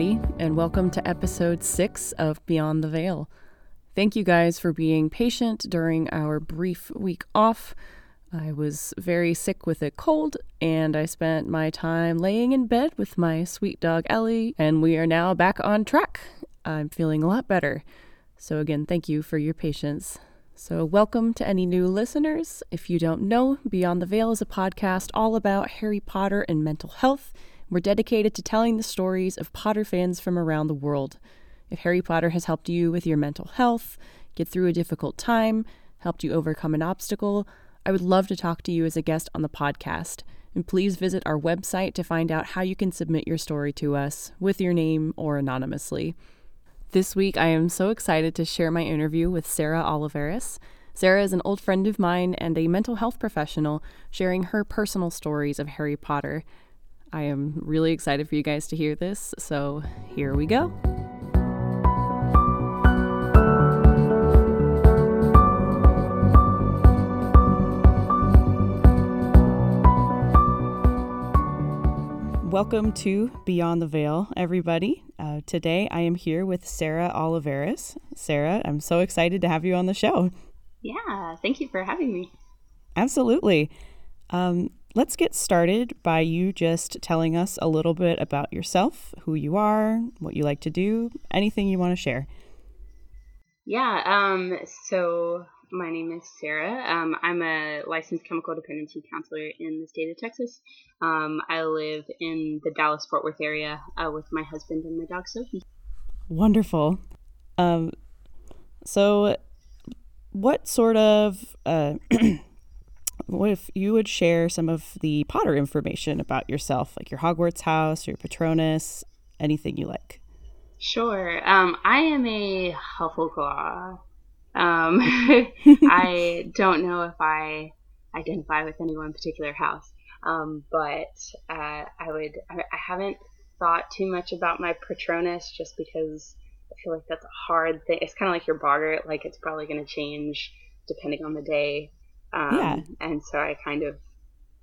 Everybody, and welcome to episode six of Beyond the Veil. Thank you guys for being patient during our brief week off. I was very sick with a cold, and I spent my time laying in bed with my sweet dog Ellie, and we are now back on track. I'm feeling a lot better. So, again, thank you for your patience. So, welcome to any new listeners. If you don't know, Beyond the Veil is a podcast all about Harry Potter and mental health. We're dedicated to telling the stories of Potter fans from around the world. If Harry Potter has helped you with your mental health, get through a difficult time, helped you overcome an obstacle, I would love to talk to you as a guest on the podcast. And please visit our website to find out how you can submit your story to us with your name or anonymously. This week, I am so excited to share my interview with Sarah Oliveris. Sarah is an old friend of mine and a mental health professional sharing her personal stories of Harry Potter. I am really excited for you guys to hear this, so here we go. Welcome to Beyond the Veil, everybody. Uh, today I am here with Sarah Oliveris. Sarah, I'm so excited to have you on the show. Yeah, thank you for having me. Absolutely. Um, let's get started by you just telling us a little bit about yourself, who you are, what you like to do, anything you want to share. Yeah, um, so my name is Sarah. Um, I'm a licensed chemical dependency counselor in the state of Texas. Um, I live in the Dallas Fort Worth area uh, with my husband and my dog Sophie. Wonderful. Um, so, what sort of, uh, what if you would share some of the Potter information about yourself, like your Hogwarts house, your Patronus, anything you like? Sure. Um, I am a Hufflepuff. Um, I don't know if I identify with any one particular house, um, but uh, I would. I, I haven't thought too much about my Patronus just because I feel like that's a hard thing. It's kind of like your boggart; like it's probably going to change depending on the day. Um, yeah. And so I kind of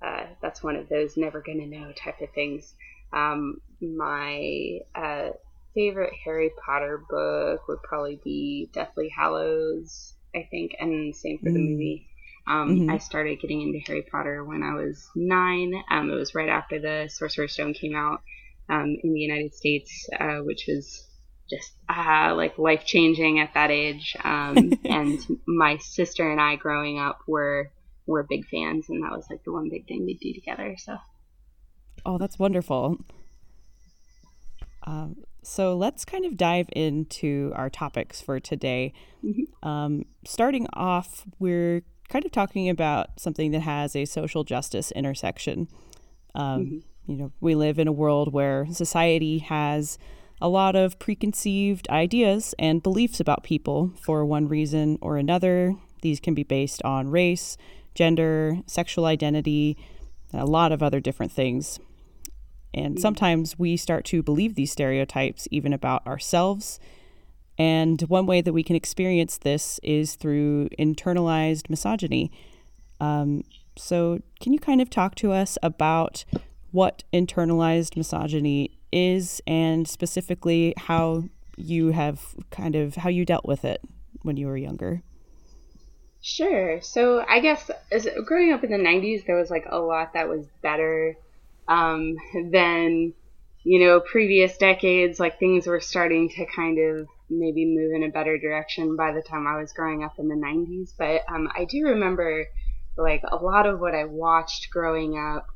uh, that's one of those never going to know type of things. Um, my uh, favorite Harry Potter book would probably be Deathly Hallows, I think, and same for mm. the movie. Um, mm-hmm. I started getting into Harry Potter when I was nine. Um, it was right after the Sorcerer's Stone came out um, in the United States, uh, which was just uh, like life changing at that age. Um, and my sister and I, growing up, were were big fans, and that was like the one big thing we'd do together. So, oh, that's wonderful. Um, so let's kind of dive into our topics for today. Mm-hmm. Um, starting off, we're kind of talking about something that has a social justice intersection. Um, mm-hmm. You know, we live in a world where society has a lot of preconceived ideas and beliefs about people for one reason or another. These can be based on race, gender, sexual identity, and a lot of other different things. And sometimes we start to believe these stereotypes even about ourselves. And one way that we can experience this is through internalized misogyny. Um, so, can you kind of talk to us about what internalized misogyny is and specifically how you have kind of how you dealt with it when you were younger? Sure. So, I guess as, growing up in the 90s, there was like a lot that was better um, than you know previous decades. Like things were starting to kind of maybe move in a better direction by the time I was growing up in the 90s. But um, I do remember like a lot of what I watched growing up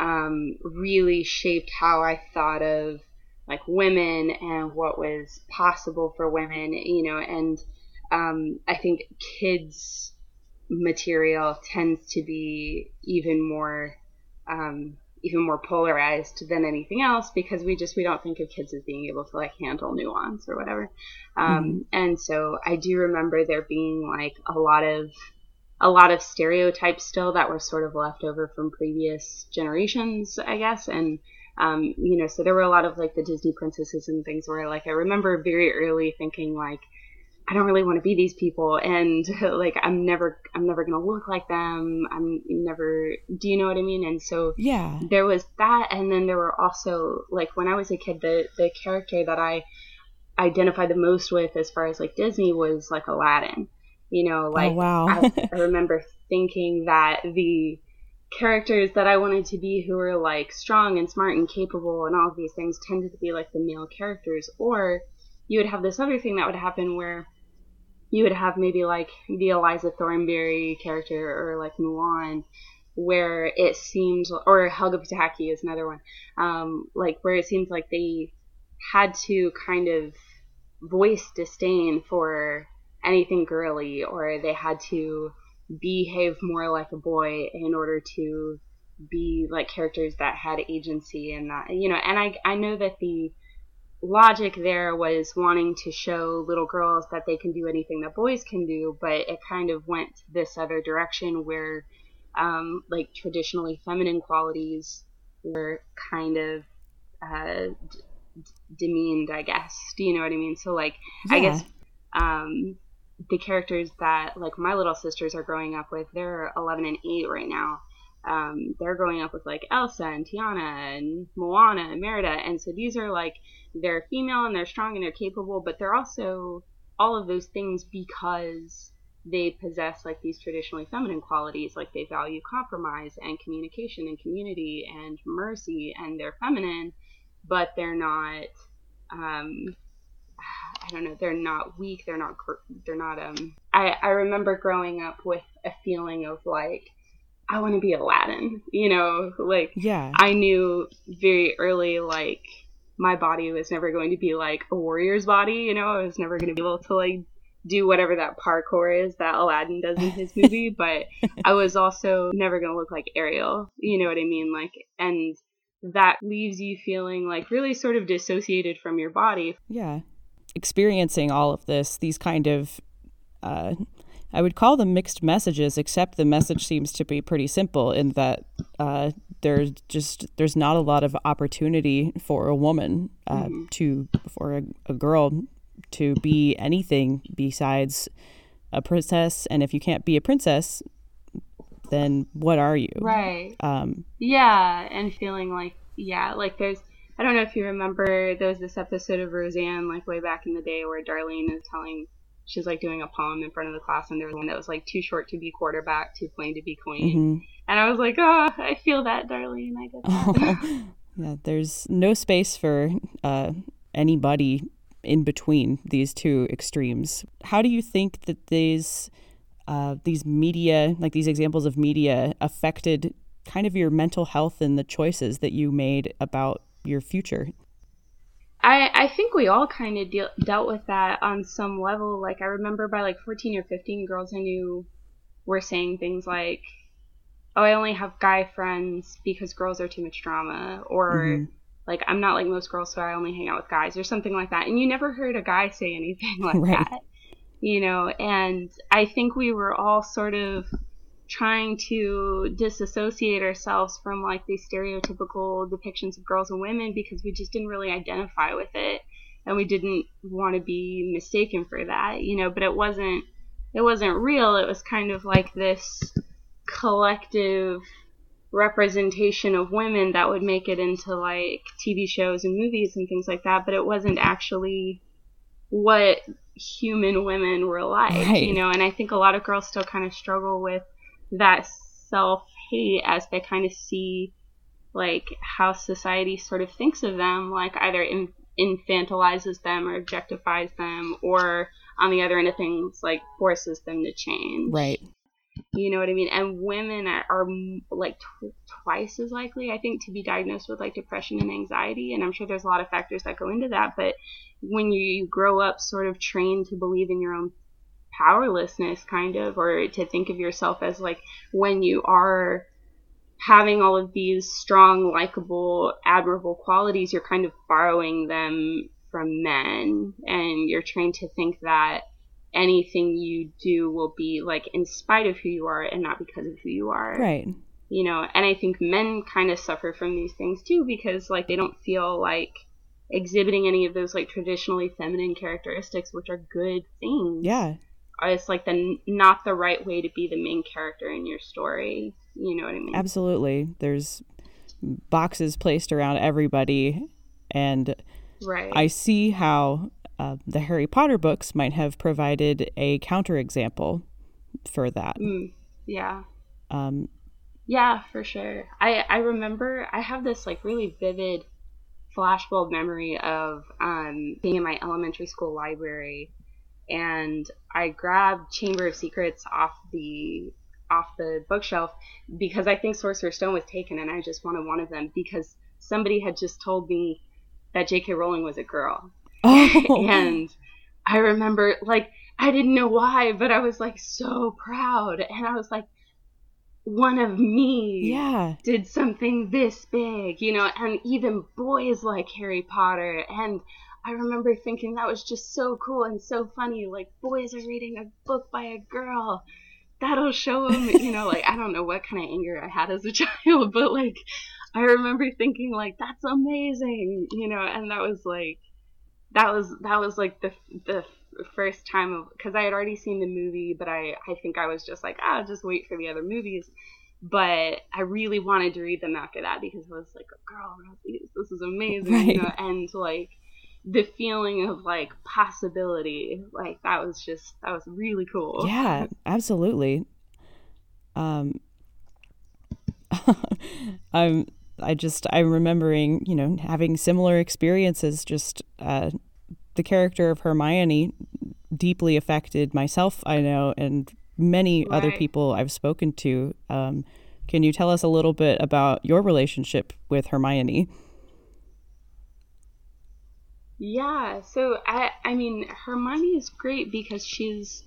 um, really shaped how I thought of like women and what was possible for women, you know, and um, I think kids material tends to be even more um, even more polarized than anything else because we just we don't think of kids as being able to like handle nuance or whatever um, mm-hmm. and so i do remember there being like a lot of a lot of stereotypes still that were sort of left over from previous generations i guess and um, you know so there were a lot of like the disney princesses and things where like i remember very early thinking like I don't really want to be these people and like I'm never I'm never going to look like them. I'm never do you know what I mean? And so yeah. There was that and then there were also like when I was a kid the the character that I identified the most with as far as like Disney was like Aladdin. You know, like oh, wow. I, I remember thinking that the characters that I wanted to be who were like strong and smart and capable and all of these things tended to be like the male characters or you would have this other thing that would happen where you would have maybe like the Eliza Thornberry character or like Mulan, where it seemed, or Helga Pataki is another one, um, like where it seems like they had to kind of voice disdain for anything girly, or they had to behave more like a boy in order to be like characters that had agency and that you know and i i know that the logic there was wanting to show little girls that they can do anything that boys can do, but it kind of went this other direction where, um, like traditionally feminine qualities were kind of uh, d- demeaned, I guess. Do you know what I mean? So, like, yeah. I guess um, the characters that like my little sisters are growing up with, they're 11 and 8 right now um, they're growing up with like Elsa and Tiana and Moana and Merida, and so these are like they're female and they're strong and they're capable, but they're also all of those things because they possess like these traditionally feminine qualities, like they value compromise and communication and community and mercy, and they're feminine, but they're not. Um, I don't know. They're not weak. They're not. They're not. Um. I I remember growing up with a feeling of like I want to be Aladdin. You know, like yeah, I knew very early like my body was never going to be like a warrior's body. You know, I was never going to be able to like do whatever that parkour is that Aladdin does in his movie, but I was also never going to look like Ariel. You know what I mean? Like, and that leaves you feeling like really sort of dissociated from your body. Yeah. Experiencing all of this, these kind of uh, I would call them mixed messages, except the message seems to be pretty simple in that uh, there's just there's not a lot of opportunity for a woman uh, mm-hmm. to for a, a, girl to be anything besides a princess, and if you can't be a princess, then what are you? Right. Um, yeah, and feeling like yeah, like there's. I don't know if you remember there was this episode of Roseanne like way back in the day where Darlene is telling she's like doing a poem in front of the class and there was one that was like too short to be quarterback, too plain to be queen. Mm-hmm. And I was like, oh, I feel that, Darlene. I get that. yeah, there's no space for uh, anybody in between these two extremes. How do you think that these uh, these media, like these examples of media, affected kind of your mental health and the choices that you made about your future? I, I think we all kind of de- dealt with that on some level. Like, I remember by like 14 or 15, girls I knew were saying things like, oh, I only have guy friends because girls are too much drama. Or, mm-hmm. like, I'm not like most girls, so I only hang out with guys, or something like that. And you never heard a guy say anything like right. that, you know? And I think we were all sort of trying to disassociate ourselves from like these stereotypical depictions of girls and women because we just didn't really identify with it and we didn't want to be mistaken for that you know but it wasn't it wasn't real it was kind of like this collective representation of women that would make it into like TV shows and movies and things like that but it wasn't actually what human women were like right. you know and I think a lot of girls still kind of struggle with that self hate as they kind of see like how society sort of thinks of them, like either in, infantilizes them or objectifies them, or on the other end of things, like forces them to change. Right. You know what I mean? And women are, are like tw- twice as likely, I think, to be diagnosed with like depression and anxiety. And I'm sure there's a lot of factors that go into that. But when you, you grow up sort of trained to believe in your own powerlessness kind of or to think of yourself as like when you are having all of these strong likable admirable qualities you're kind of borrowing them from men and you're trained to think that anything you do will be like in spite of who you are and not because of who you are right you know and i think men kind of suffer from these things too because like they don't feel like exhibiting any of those like traditionally feminine characteristics, which are good things. Yeah. It's like the not the right way to be the main character in your story. You know what I mean? Absolutely. There's boxes placed around everybody, and right. I see how uh, the Harry Potter books might have provided a counterexample for that. Mm, yeah. Um, yeah, for sure. I I remember I have this like really vivid flashbulb memory of um, being in my elementary school library, and I grabbed Chamber of Secrets off the off the bookshelf because I think Sorcerer's Stone was taken, and I just wanted one of them because somebody had just told me that J.K. Rowling was a girl, oh. and I remember like I didn't know why, but I was like so proud, and I was like, one of me yeah. did something this big, you know, and even boys like Harry Potter. And I remember thinking that was just so cool and so funny. Like, boys are reading a book by a girl. That'll show them, you know, like, I don't know what kind of anger I had as a child, but like, I remember thinking, like, that's amazing, you know, and that was like, that was, that was like the, the first time of because I had already seen the movie, but I I think I was just like ah just wait for the other movies. But I really wanted to read them after that because I was like, girl, this is amazing, right. you know, and like the feeling of like possibility, like that was just that was really cool. Yeah, absolutely. Um, I'm I just I'm remembering you know having similar experiences just uh, the character of Hermione deeply affected myself, I know, and many right. other people I've spoken to. Um, can you tell us a little bit about your relationship with Hermione? Yeah, so I I mean Hermione is great because she's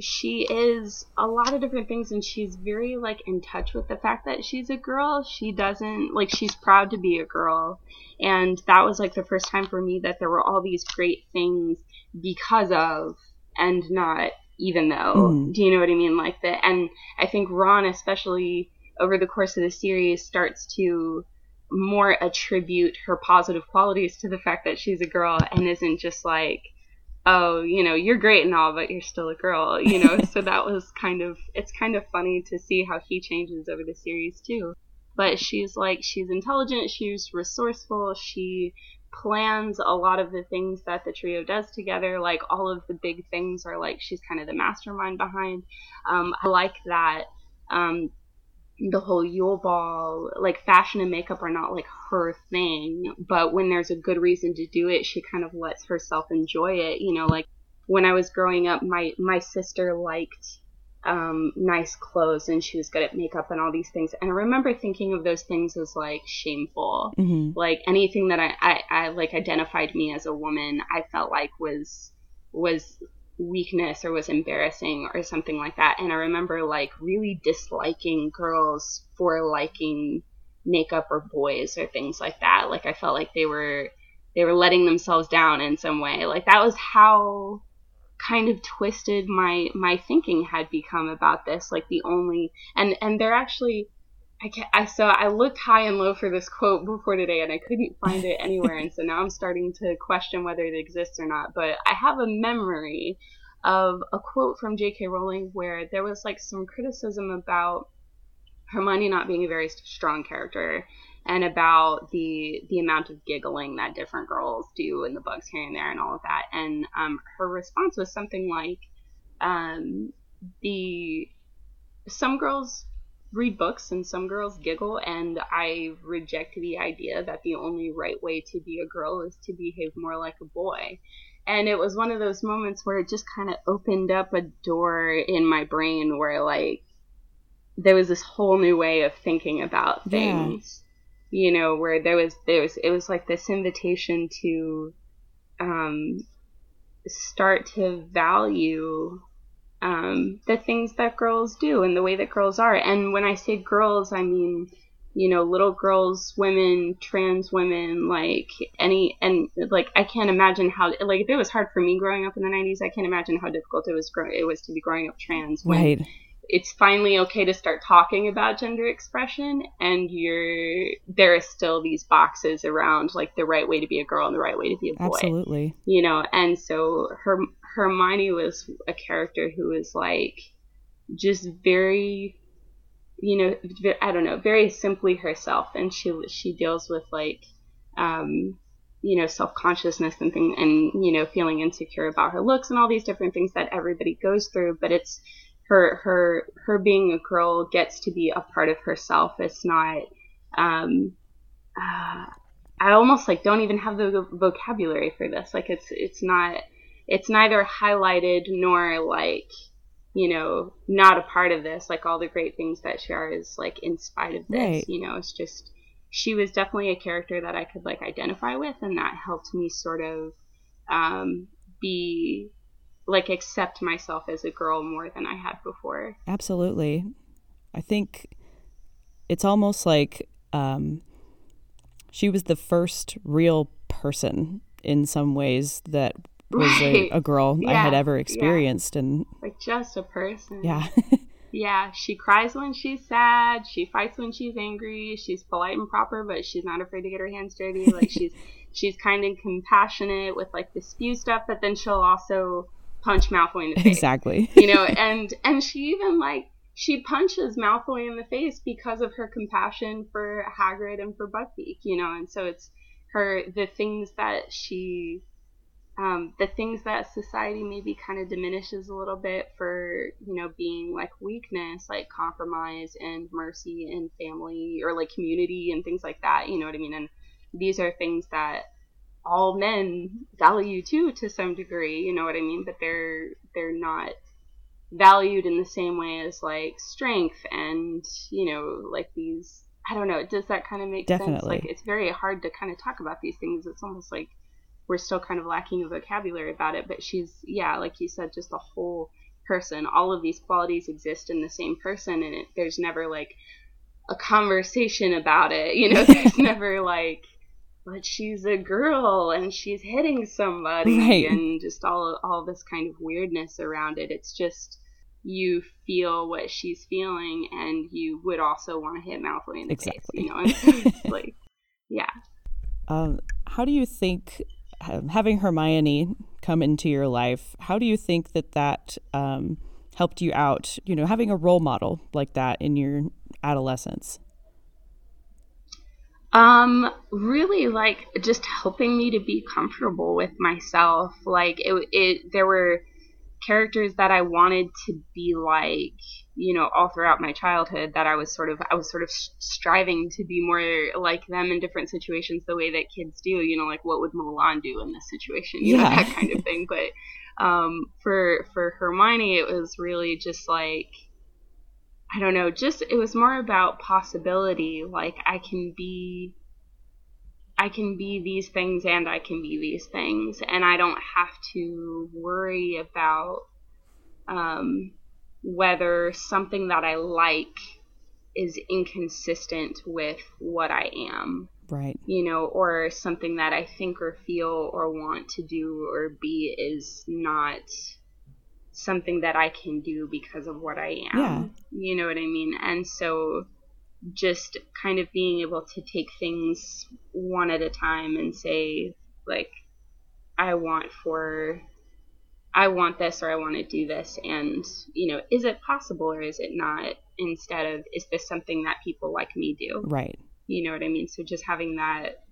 she is a lot of different things and she's very like in touch with the fact that she's a girl. She doesn't like she's proud to be a girl. And that was like the first time for me that there were all these great things because of and not even though. Mm. do you know what i mean? Like that and i think ron especially over the course of the series starts to more attribute her positive qualities to the fact that she's a girl and isn't just like oh, you know, you're great and all, but you're still a girl, you know? so that was kind of, it's kind of funny to see how he changes over the series too. But she's like, she's intelligent, she's resourceful, she plans a lot of the things that the trio does together. Like all of the big things are like she's kind of the mastermind behind. Um, I like that. Um, the whole Yule Ball, like fashion and makeup are not like her thing, but when there's a good reason to do it, she kind of lets herself enjoy it. You know, like when I was growing up, my my sister liked um, nice clothes and she was good at makeup and all these things. And I remember thinking of those things as like shameful, mm-hmm. like anything that I, I I like identified me as a woman, I felt like was was weakness or was embarrassing or something like that. And I remember like really disliking girls for liking makeup or boys or things like that. Like I felt like they were they were letting themselves down in some way. Like that was how kind of twisted my my thinking had become about this. Like the only and and they're actually I can't, I so I looked high and low for this quote before today and I couldn't find it anywhere and so now I'm starting to question whether it exists or not but I have a memory of a quote from J.K. Rowling where there was like some criticism about Hermione not being a very strong character and about the the amount of giggling that different girls do in the books here and there and all of that and um, her response was something like um, the some girls read books and some girls giggle and I reject the idea that the only right way to be a girl is to behave more like a boy. And it was one of those moments where it just kind of opened up a door in my brain where like there was this whole new way of thinking about things. Yeah. You know, where there was there was it was like this invitation to um start to value um, the things that girls do and the way that girls are. And when I say girls, I mean, you know, little girls, women, trans women, like any, and like I can't imagine how, like if it was hard for me growing up in the 90s, I can't imagine how difficult it was, it was to be growing up trans. When, right. it's finally okay to start talking about gender expression and you're there are still these boxes around like the right way to be a girl and the right way to be a boy absolutely you know and so her hermione was a character who was like just very you know i don't know very simply herself. And she she deals with like um you know self-consciousness and thing and you know feeling insecure about her looks and all these different things that everybody goes through. But it's her her her being a girl gets to be a part of herself. It's not um uh, i almost like don't even have the vocabulary for this. Like it's it's not it's neither highlighted nor like you know not a part of this like all the great things that she is like in spite of this right. you know it's just she was definitely a character that I could like identify with, and that helped me sort of um, be like accept myself as a girl more than I had before. Absolutely, I think it's almost like um, she was the first real person in some ways that was right. a, a, girl yeah. I had ever experienced, yeah. and like just a person. Yeah. Yeah, she cries when she's sad. She fights when she's angry. She's polite and proper, but she's not afraid to get her hands dirty. Like she's she's kind and compassionate with like the spew stuff, but then she'll also punch Malfoy in the face. Exactly. you know, and and she even like she punches Malfoy in the face because of her compassion for Hagrid and for Buckbeak. You know, and so it's her the things that she um, the things that society maybe kind of diminishes a little bit for you know being like weakness like compromise and mercy and family or like community and things like that you know what i mean? And these are things that all men value too to some degree you know what i mean? But they're they're not valued in the same way as like strength and you know like these i don't know does that kind of make Definitely. sense? Like it's very hard to kind of talk about these things. It's almost like we're still kind of lacking a vocabulary about it. But she's, yeah, like you said, just a whole person. All of these qualities exist in the same person, and it, there's never like a conversation about it. You know, there's never like, but she's a girl and she's hitting somebody, right. and just all all this kind of weirdness around it. It's just you feel what she's feeling, and you would also want to hit Malfoy in the exactly. face. You know, like, yeah. Um, how do you think having Hermione come into your life, how do you think that that um, helped you out? You know, having a role model like that in your adolescence. Um, really, like just helping me to be comfortable with myself. Like it, it there were characters that I wanted to be like, you know, all throughout my childhood that I was sort of I was sort of striving to be more like them in different situations the way that kids do, you know, like what would Mulan do in this situation, you yeah. know, that kind of thing. But um for for Hermione it was really just like I don't know, just it was more about possibility, like I can be I can be these things and I can be these things, and I don't have to worry about um, whether something that I like is inconsistent with what I am. Right. You know, or something that I think or feel or want to do or be is not something that I can do because of what I am. Yeah. You know what I mean? And so just kind of being able to take things one at a time and say like I want for I want this or I want to do this and you know is it possible or is it not instead of is this something that people like me do right you know what I mean so just having that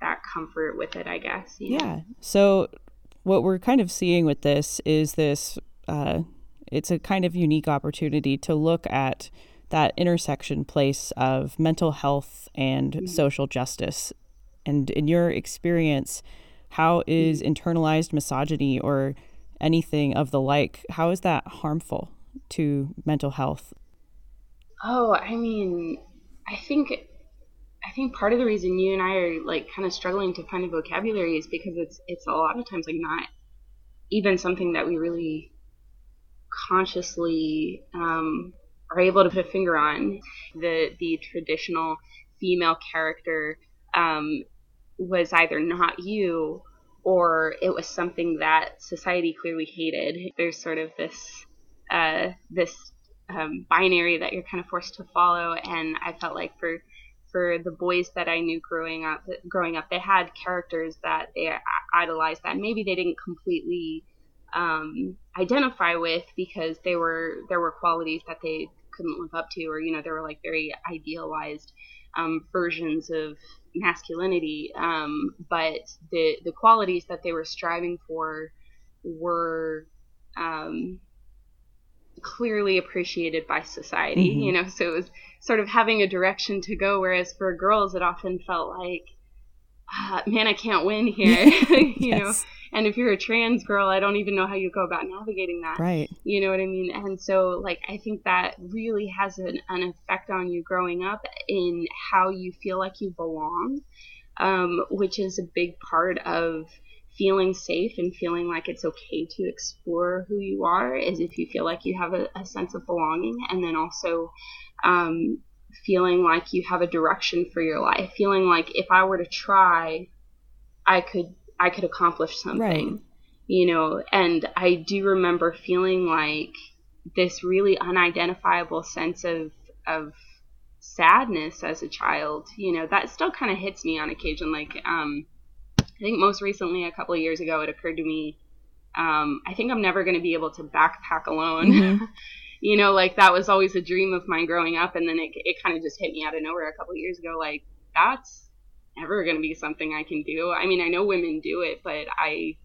that comfort with it I guess yeah know? so what we're kind of seeing with this is this uh, it's a kind of unique opportunity to look at that intersection place of mental health and mm-hmm. social justice. And in your experience, how is mm-hmm. internalized misogyny or anything of the like, how is that harmful to mental health? Oh, I mean, I think I think part of the reason you and I are like kind of struggling to find a vocabulary is because it's it's a lot of times like not even something that we really consciously um, are able to put a finger on. The the traditional female character um, was either not you or it was something that society clearly hated. There's sort of this uh, this um, binary that you're kind of forced to follow. And I felt like for for the boys that I knew growing up, growing up, they had characters that they idolized that maybe they didn't completely um, identify with because they were there were qualities that they couldn't live up to, or you know, they were like very idealized um, versions of masculinity. Um, but the the qualities that they were striving for were um, clearly appreciated by society. Mm-hmm. You know, so it was sort of having a direction to go. Whereas for girls, it often felt like, ah, man, I can't win here. you yes. know, and if you're a trans girl, I don't even know how you go about navigating that. Right. You know what I mean? And so, like, I think that really has an, an effect on you growing up in how you feel like you belong, um, which is a big part of feeling safe and feeling like it's okay to explore who you are is if you feel like you have a, a sense of belonging and then also um, feeling like you have a direction for your life feeling like if i were to try i could i could accomplish something right. you know and i do remember feeling like this really unidentifiable sense of of sadness as a child you know that still kind of hits me on occasion like um I think most recently, a couple of years ago, it occurred to me. Um, I think I'm never going to be able to backpack alone. Mm-hmm. you know, like that was always a dream of mine growing up, and then it it kind of just hit me out of nowhere a couple of years ago. Like that's never going to be something I can do. I mean, I know women do it, but I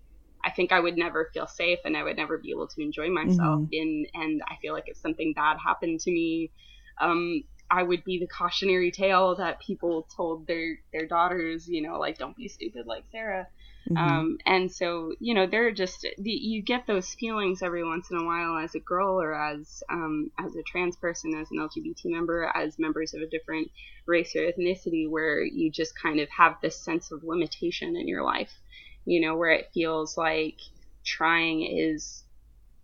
I think I would never feel safe and I would never be able to enjoy myself. Mm-hmm. In and I feel like if something bad happened to me, um, I would be the cautionary tale that people told their their daughters, you know, like don't be stupid like Sarah. Mm-hmm. Um, and so, you know, they're just you get those feelings every once in a while as a girl or as um, as a trans person, as an LGBT member, as members of a different race or ethnicity, where you just kind of have this sense of limitation in your life, you know, where it feels like trying is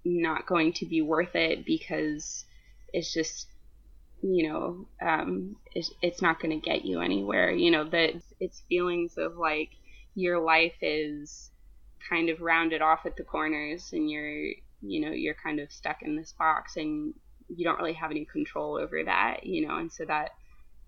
not going to be worth it because it's just you know, um, it's, it's not going to get you anywhere. You know, that it's feelings of like your life is kind of rounded off at the corners and you're, you know, you're kind of stuck in this box and you don't really have any control over that, you know, and so that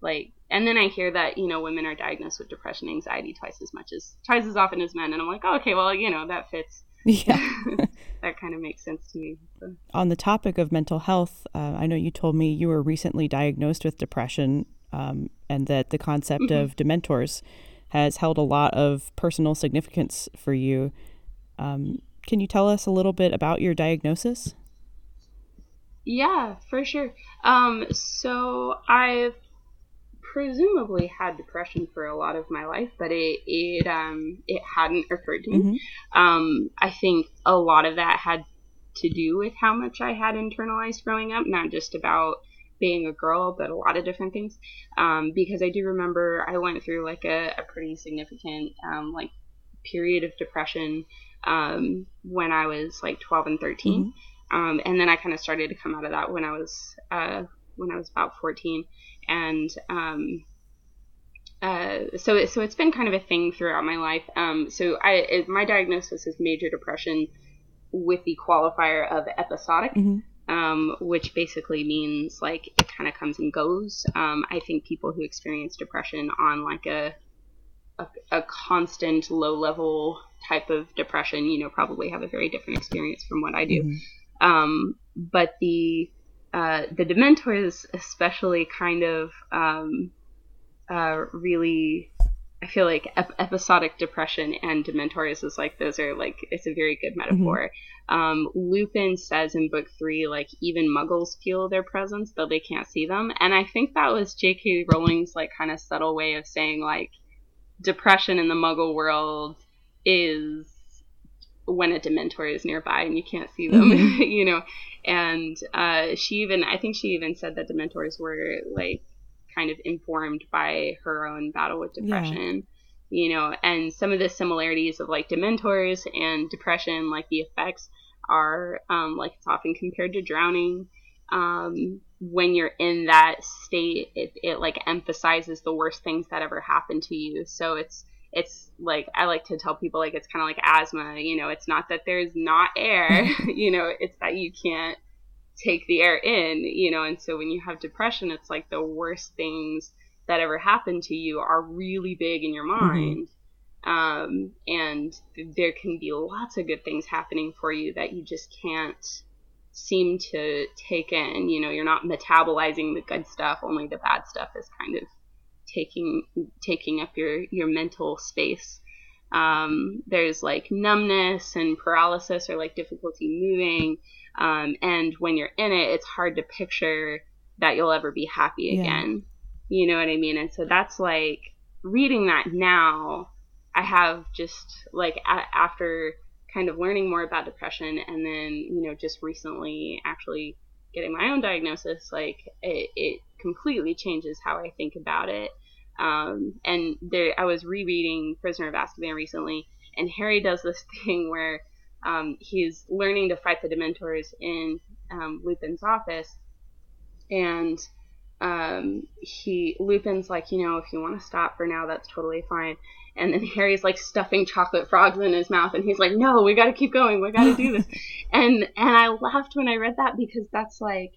like and then I hear that, you know, women are diagnosed with depression, anxiety twice as much as twice as often as men and I'm like, oh, okay, well, you know, that fits yeah. that kind of makes sense to me. So. On the topic of mental health, uh, I know you told me you were recently diagnosed with depression um, and that the concept mm-hmm. of dementors has held a lot of personal significance for you. Um, can you tell us a little bit about your diagnosis? Yeah, for sure. Um, so I've presumably had depression for a lot of my life, but it it um it hadn't occurred to me. Mm-hmm. Um, I think a lot of that had to do with how much I had internalized growing up, not just about being a girl, but a lot of different things. Um, because I do remember I went through like a, a pretty significant um, like period of depression um, when I was like 12 and 13. Mm-hmm. Um, and then I kind of started to come out of that when I was uh, when I was about 14 and um, uh, so so it's been kind of a thing throughout my life. Um, so I it, my diagnosis is major depression with the qualifier of episodic. Mm-hmm. Um, which basically means like it kind of comes and goes. Um, I think people who experience depression on like a, a, a constant low level type of depression, you know, probably have a very different experience from what I do. Mm-hmm. Um, but the uh, the Dementors, especially, kind of um, uh, really. I feel like ep- episodic depression and Dementors is like those are like it's a very good metaphor. Mm-hmm. Um, Lupin says in book three, like even Muggles feel their presence though they can't see them, and I think that was J.K. Rowling's like kind of subtle way of saying like depression in the Muggle world is when a Dementor is nearby and you can't see them, mm-hmm. you know. And uh, she even, I think she even said that Dementors were like kind of informed by her own battle with depression, yeah. you know. And some of the similarities of like Dementors and depression, like the effects are um, like it's often compared to drowning. Um, when you're in that state, it, it like emphasizes the worst things that ever happened to you. So it's it's like I like to tell people like it's kind of like asthma. You know, it's not that there's not air. you know, it's that you can't take the air in, you know, and so when you have depression, it's like the worst things that ever happened to you are really big in your mm-hmm. mind. Mm-hmm. Um, and there can be lots of good things happening for you that you just can't seem to take in. You know, you're not metabolizing the good stuff, only the bad stuff is kind of taking taking up your your mental space. Um, there's like numbness and paralysis or like difficulty moving. Um, and when you're in it, it's hard to picture that you'll ever be happy again. Yeah. You know what I mean? And so that's like reading that now, I have just like a- after kind of learning more about depression and then, you know, just recently actually getting my own diagnosis, like it, it completely changes how I think about it. Um, and there, I was rereading Prisoner of Azkaban recently, and Harry does this thing where um, he's learning to fight the Dementors in um, Lupin's office, and um, he Lupin's like, you know, if you want to stop for now, that's totally fine. And then Harry's like stuffing chocolate frogs in his mouth, and he's like, no, we got to keep going, we got to do this. and and I laughed when I read that because that's like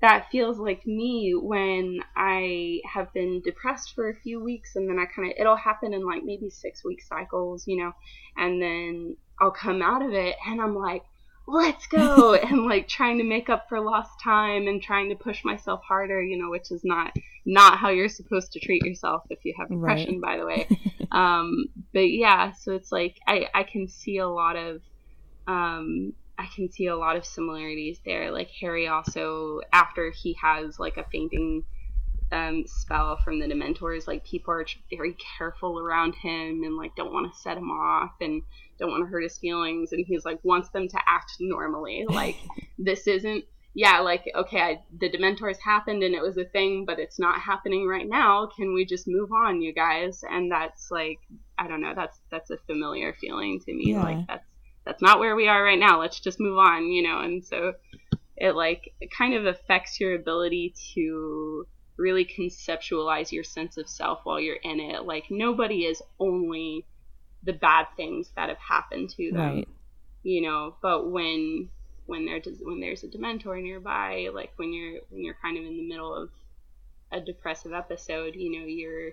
that feels like me when I have been depressed for a few weeks and then I kind of it'll happen in like maybe 6 week cycles, you know, and then I'll come out of it and I'm like let's go and like trying to make up for lost time and trying to push myself harder, you know, which is not not how you're supposed to treat yourself if you have depression, right. by the way. um, but yeah, so it's like I I can see a lot of um, I can see a lot of similarities there. Like Harry also, after he has like a fainting um, spell from the Dementors, like people are very careful around him and like don't want to set him off and don't want to hurt his feelings. And he's like wants them to act normally. Like this isn't, yeah, like okay, I, the Dementors happened and it was a thing, but it's not happening right now. Can we just move on, you guys? And that's like, I don't know, that's that's a familiar feeling to me. Yeah. Like that's that's not where we are right now. Let's just move on, you know. And so it like it kind of affects your ability to really conceptualize your sense of self while you're in it. Like nobody is only the bad things that have happened to them. Right. You know, but when when there's when there's a dementor nearby, like when you're when you're kind of in the middle of a depressive episode, you know, you're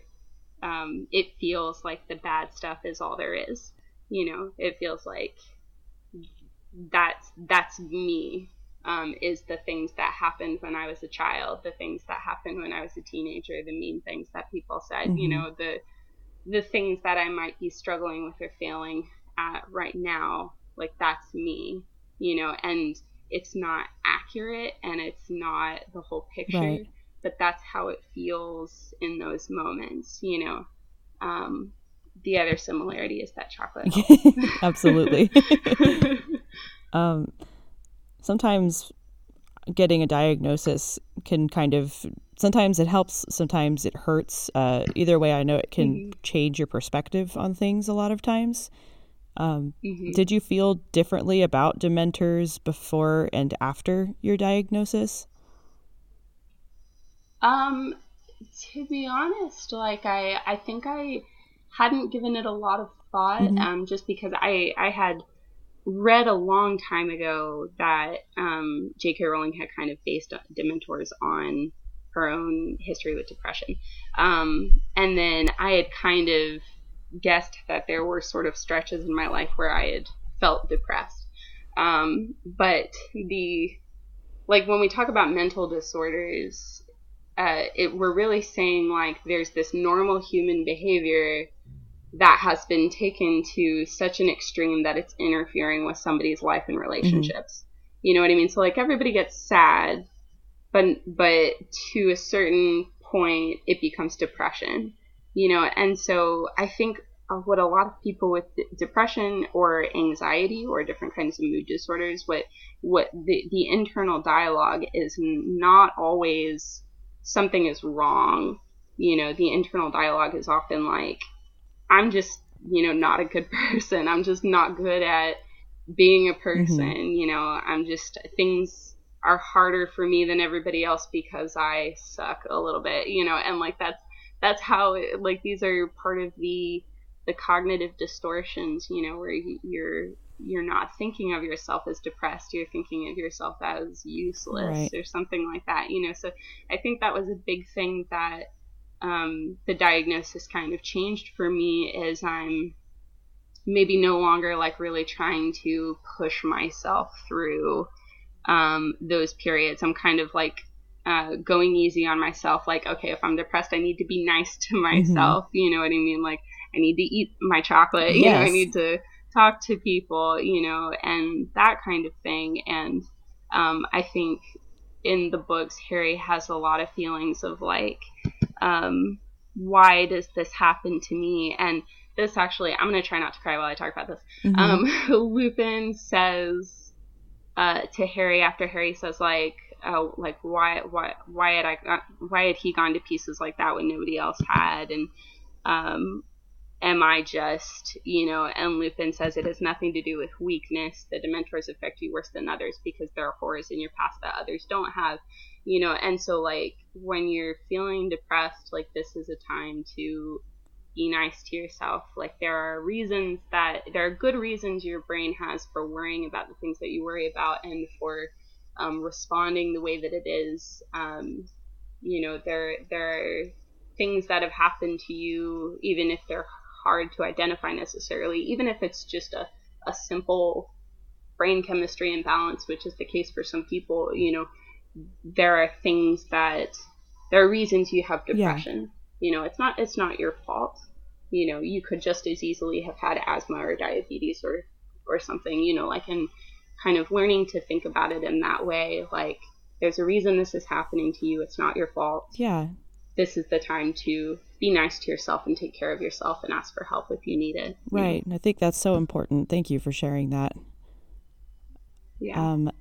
um, it feels like the bad stuff is all there is. You know, it feels like that's that's me um, is the things that happened when I was a child, the things that happened when I was a teenager, the mean things that people said, mm-hmm. you know, the the things that I might be struggling with or failing at right now, like that's me, you know, and it's not accurate and it's not the whole picture, right. but that's how it feels in those moments, you know. Um, the other similarity is that chocolate. Absolutely. um, sometimes getting a diagnosis can kind of sometimes it helps sometimes it hurts uh, either way i know it can mm-hmm. change your perspective on things a lot of times um, mm-hmm. did you feel differently about dementors before and after your diagnosis um to be honest like i i think i hadn't given it a lot of thought, mm-hmm. um, just because I I had read a long time ago that um, J.K. Rowling had kind of based Dementors on her own history with depression, um, and then I had kind of guessed that there were sort of stretches in my life where I had felt depressed, um, but the like when we talk about mental disorders, uh, it, we're really saying like there's this normal human behavior that has been taken to such an extreme that it's interfering with somebody's life and relationships. Mm-hmm. You know what I mean? So like everybody gets sad, but but to a certain point it becomes depression. You know, and so I think what a lot of people with depression or anxiety or different kinds of mood disorders what what the, the internal dialogue is not always something is wrong you know the internal dialogue is often like I'm just, you know, not a good person. I'm just not good at being a person. Mm-hmm. You know, I'm just, things are harder for me than everybody else because I suck a little bit, you know, and like that's, that's how, it, like, these are part of the, the cognitive distortions, you know, where you're, you're not thinking of yourself as depressed you're thinking of yourself as useless right. or something like that you know so i think that was a big thing that um, the diagnosis kind of changed for me as i'm maybe no longer like really trying to push myself through um, those periods i'm kind of like uh, going easy on myself like okay if i'm depressed i need to be nice to mm-hmm. myself mm-hmm. you know what i mean like i need to eat my chocolate you know i need to talk to people, you know, and that kind of thing. And um, I think in the books, Harry has a lot of feelings of like, um, why does this happen to me? And this actually, I'm going to try not to cry while I talk about this. Mm-hmm. Um, Lupin says uh, to Harry after Harry says like, oh, like why, why, why had I, why had he gone to pieces like that when nobody else had? And um, am I just, you know, and Lupin says it has nothing to do with weakness. The Dementors affect you worse than others because there are horrors in your past that others don't have, you know, and so like when you're feeling depressed, like this is a time to be nice to yourself. Like there are reasons that there are good reasons your brain has for worrying about the things that you worry about and for um, responding the way that it is. Um, you know, there there are things that have happened to you, even if they're hard to identify necessarily, even if it's just a, a simple brain chemistry imbalance, which is the case for some people, you know, there are things that there are reasons you have depression. Yeah. You know, it's not it's not your fault. You know, you could just as easily have had asthma or diabetes or or something, you know, like and kind of learning to think about it in that way, like there's a reason this is happening to you. It's not your fault. Yeah this is the time to be nice to yourself and take care of yourself and ask for help if you need it. Right. And I think that's so important. Thank you for sharing that. Yeah. Um,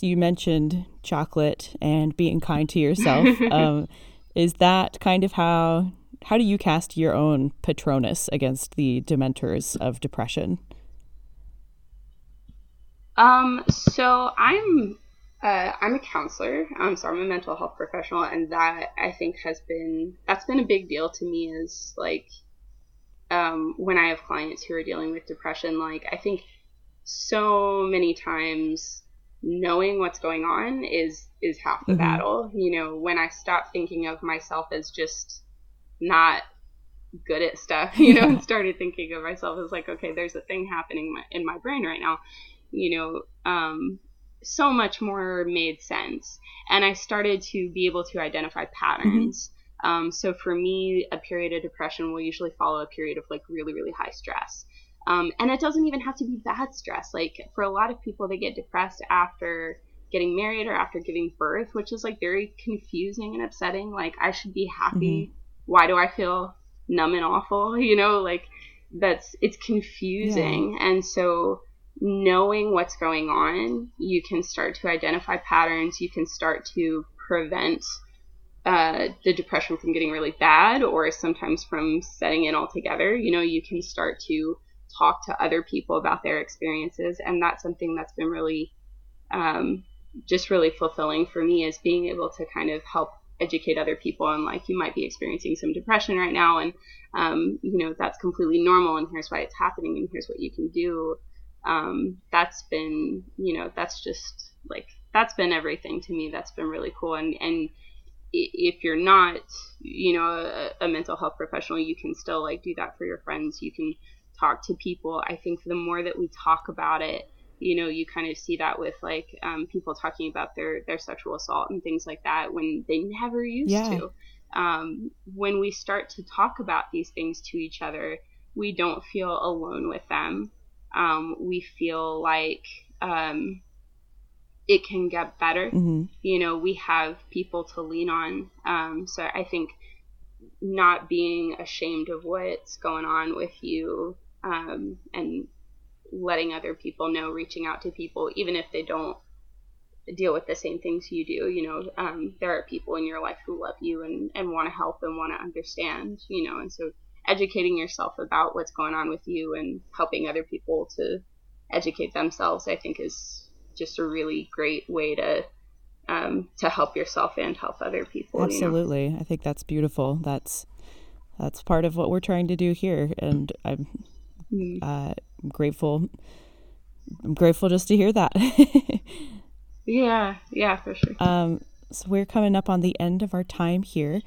you mentioned chocolate and being kind to yourself. um, is that kind of how how do you cast your own patronus against the dementors of depression? Um, so I'm uh, I'm a counselor, um, so I'm a mental health professional, and that I think has been that's been a big deal to me. Is like um, when I have clients who are dealing with depression, like I think so many times knowing what's going on is is half the mm-hmm. battle. You know, when I stop thinking of myself as just not good at stuff, you know, and started thinking of myself as like, okay, there's a thing happening in my brain right now, you know, um, so much more made sense. And I started to be able to identify patterns. Mm-hmm. Um, so for me, a period of depression will usually follow a period of like really, really high stress. Um, and it doesn't even have to be bad stress. Like for a lot of people, they get depressed after getting married or after giving birth, which is like very confusing and upsetting. Like I should be happy. Mm-hmm. Why do I feel numb and awful? You know, like that's it's confusing. Yeah. And so knowing what's going on, you can start to identify patterns. You can start to prevent uh, the depression from getting really bad or sometimes from setting in altogether. You know, you can start to talk to other people about their experiences. And that's something that's been really um, just really fulfilling for me is being able to kind of help educate other people and like you might be experiencing some depression right now and um, you know that's completely normal and here's why it's happening and here's what you can do um, that's been you know that's just like that's been everything to me that's been really cool and and if you're not you know a, a, mental health professional you can still like do that for your friends you can talk to people i think the more that we talk about it you know you kind of see that with like um, people talking about their their sexual assault and things like that when they never used yeah. to um, when we start to talk about these things to each other we don't feel alone with them um, we feel like um, it can get better. Mm-hmm. You know, we have people to lean on. Um, so I think not being ashamed of what's going on with you um, and letting other people know, reaching out to people, even if they don't deal with the same things you do. You know, um, there are people in your life who love you and, and want to help and want to understand, you know, and so educating yourself about what's going on with you and helping other people to educate themselves, I think is just a really great way to um, to help yourself and help other people. Absolutely, you know? I think that's beautiful. That's that's part of what we're trying to do here, and I'm mm. uh, I'm grateful. I'm grateful just to hear that. yeah, yeah, for sure. Um, so we're coming up on the end of our time here.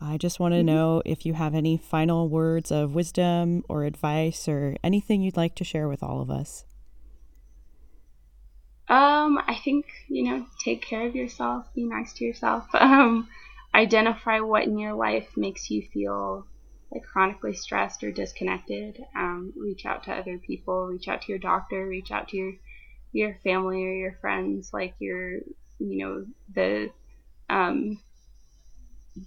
I just want to mm-hmm. know if you have any final words of wisdom or advice or anything you'd like to share with all of us. Um, I think, you know, take care of yourself, be nice to yourself. Um, identify what in your life makes you feel like chronically stressed or disconnected. Um, reach out to other people, reach out to your doctor, reach out to your your family or your friends, like your, you know, the um,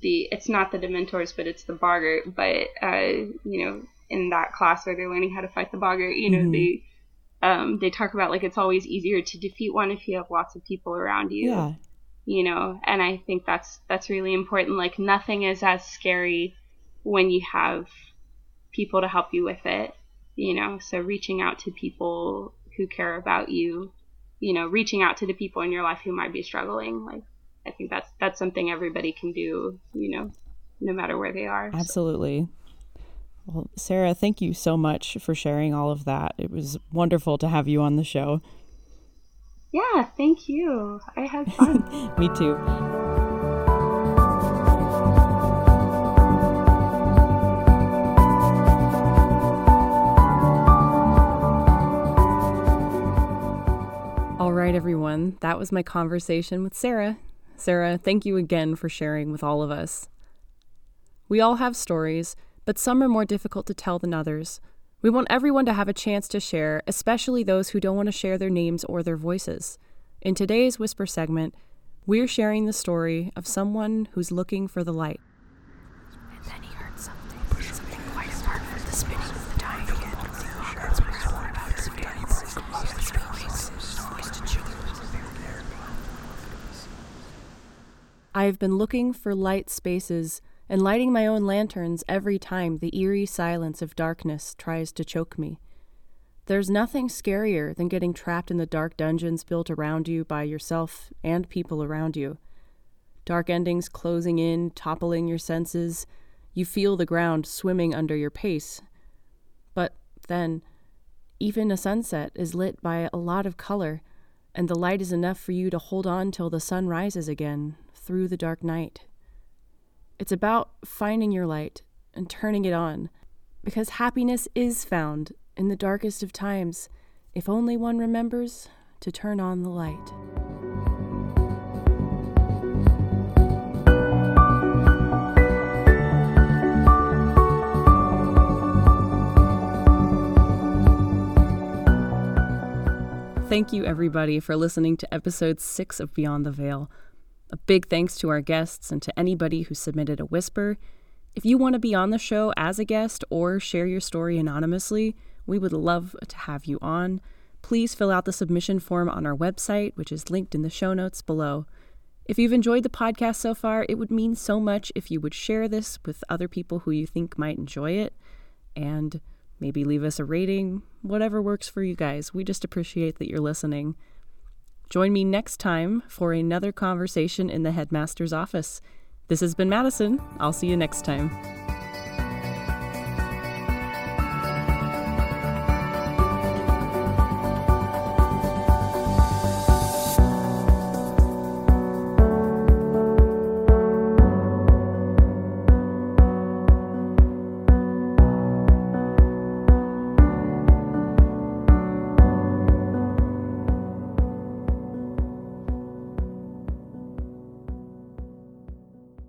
the it's not the Dementors, but it's the Boggart. But uh, you know, in that class where they're learning how to fight the Boggart, you know, mm-hmm. they um, they talk about like it's always easier to defeat one if you have lots of people around you. Yeah. You know, and I think that's that's really important. Like nothing is as scary when you have people to help you with it. You know, so reaching out to people who care about you, you know, reaching out to the people in your life who might be struggling, like I think that's that's something everybody can do, you know, no matter where they are. Absolutely. Well, Sarah, thank you so much for sharing all of that. It was wonderful to have you on the show. Yeah, thank you. I had fun. Me too. All right, everyone. That was my conversation with Sarah. Sarah, thank you again for sharing with all of us. We all have stories, but some are more difficult to tell than others. We want everyone to have a chance to share, especially those who don't want to share their names or their voices. In today's Whisper segment, we're sharing the story of someone who's looking for the light. I have been looking for light spaces and lighting my own lanterns every time the eerie silence of darkness tries to choke me. There's nothing scarier than getting trapped in the dark dungeons built around you by yourself and people around you. Dark endings closing in, toppling your senses. You feel the ground swimming under your pace. But then, even a sunset is lit by a lot of color, and the light is enough for you to hold on till the sun rises again, through the dark night. It's about finding your light and turning it on, because happiness is found in the darkest of times if only one remembers to turn on the light. Thank you, everybody, for listening to episode six of Beyond the Veil. A big thanks to our guests and to anybody who submitted a whisper. If you want to be on the show as a guest or share your story anonymously, we would love to have you on. Please fill out the submission form on our website, which is linked in the show notes below. If you've enjoyed the podcast so far, it would mean so much if you would share this with other people who you think might enjoy it and maybe leave us a rating, whatever works for you guys. We just appreciate that you're listening. Join me next time for another conversation in the headmaster's office. This has been Madison. I'll see you next time.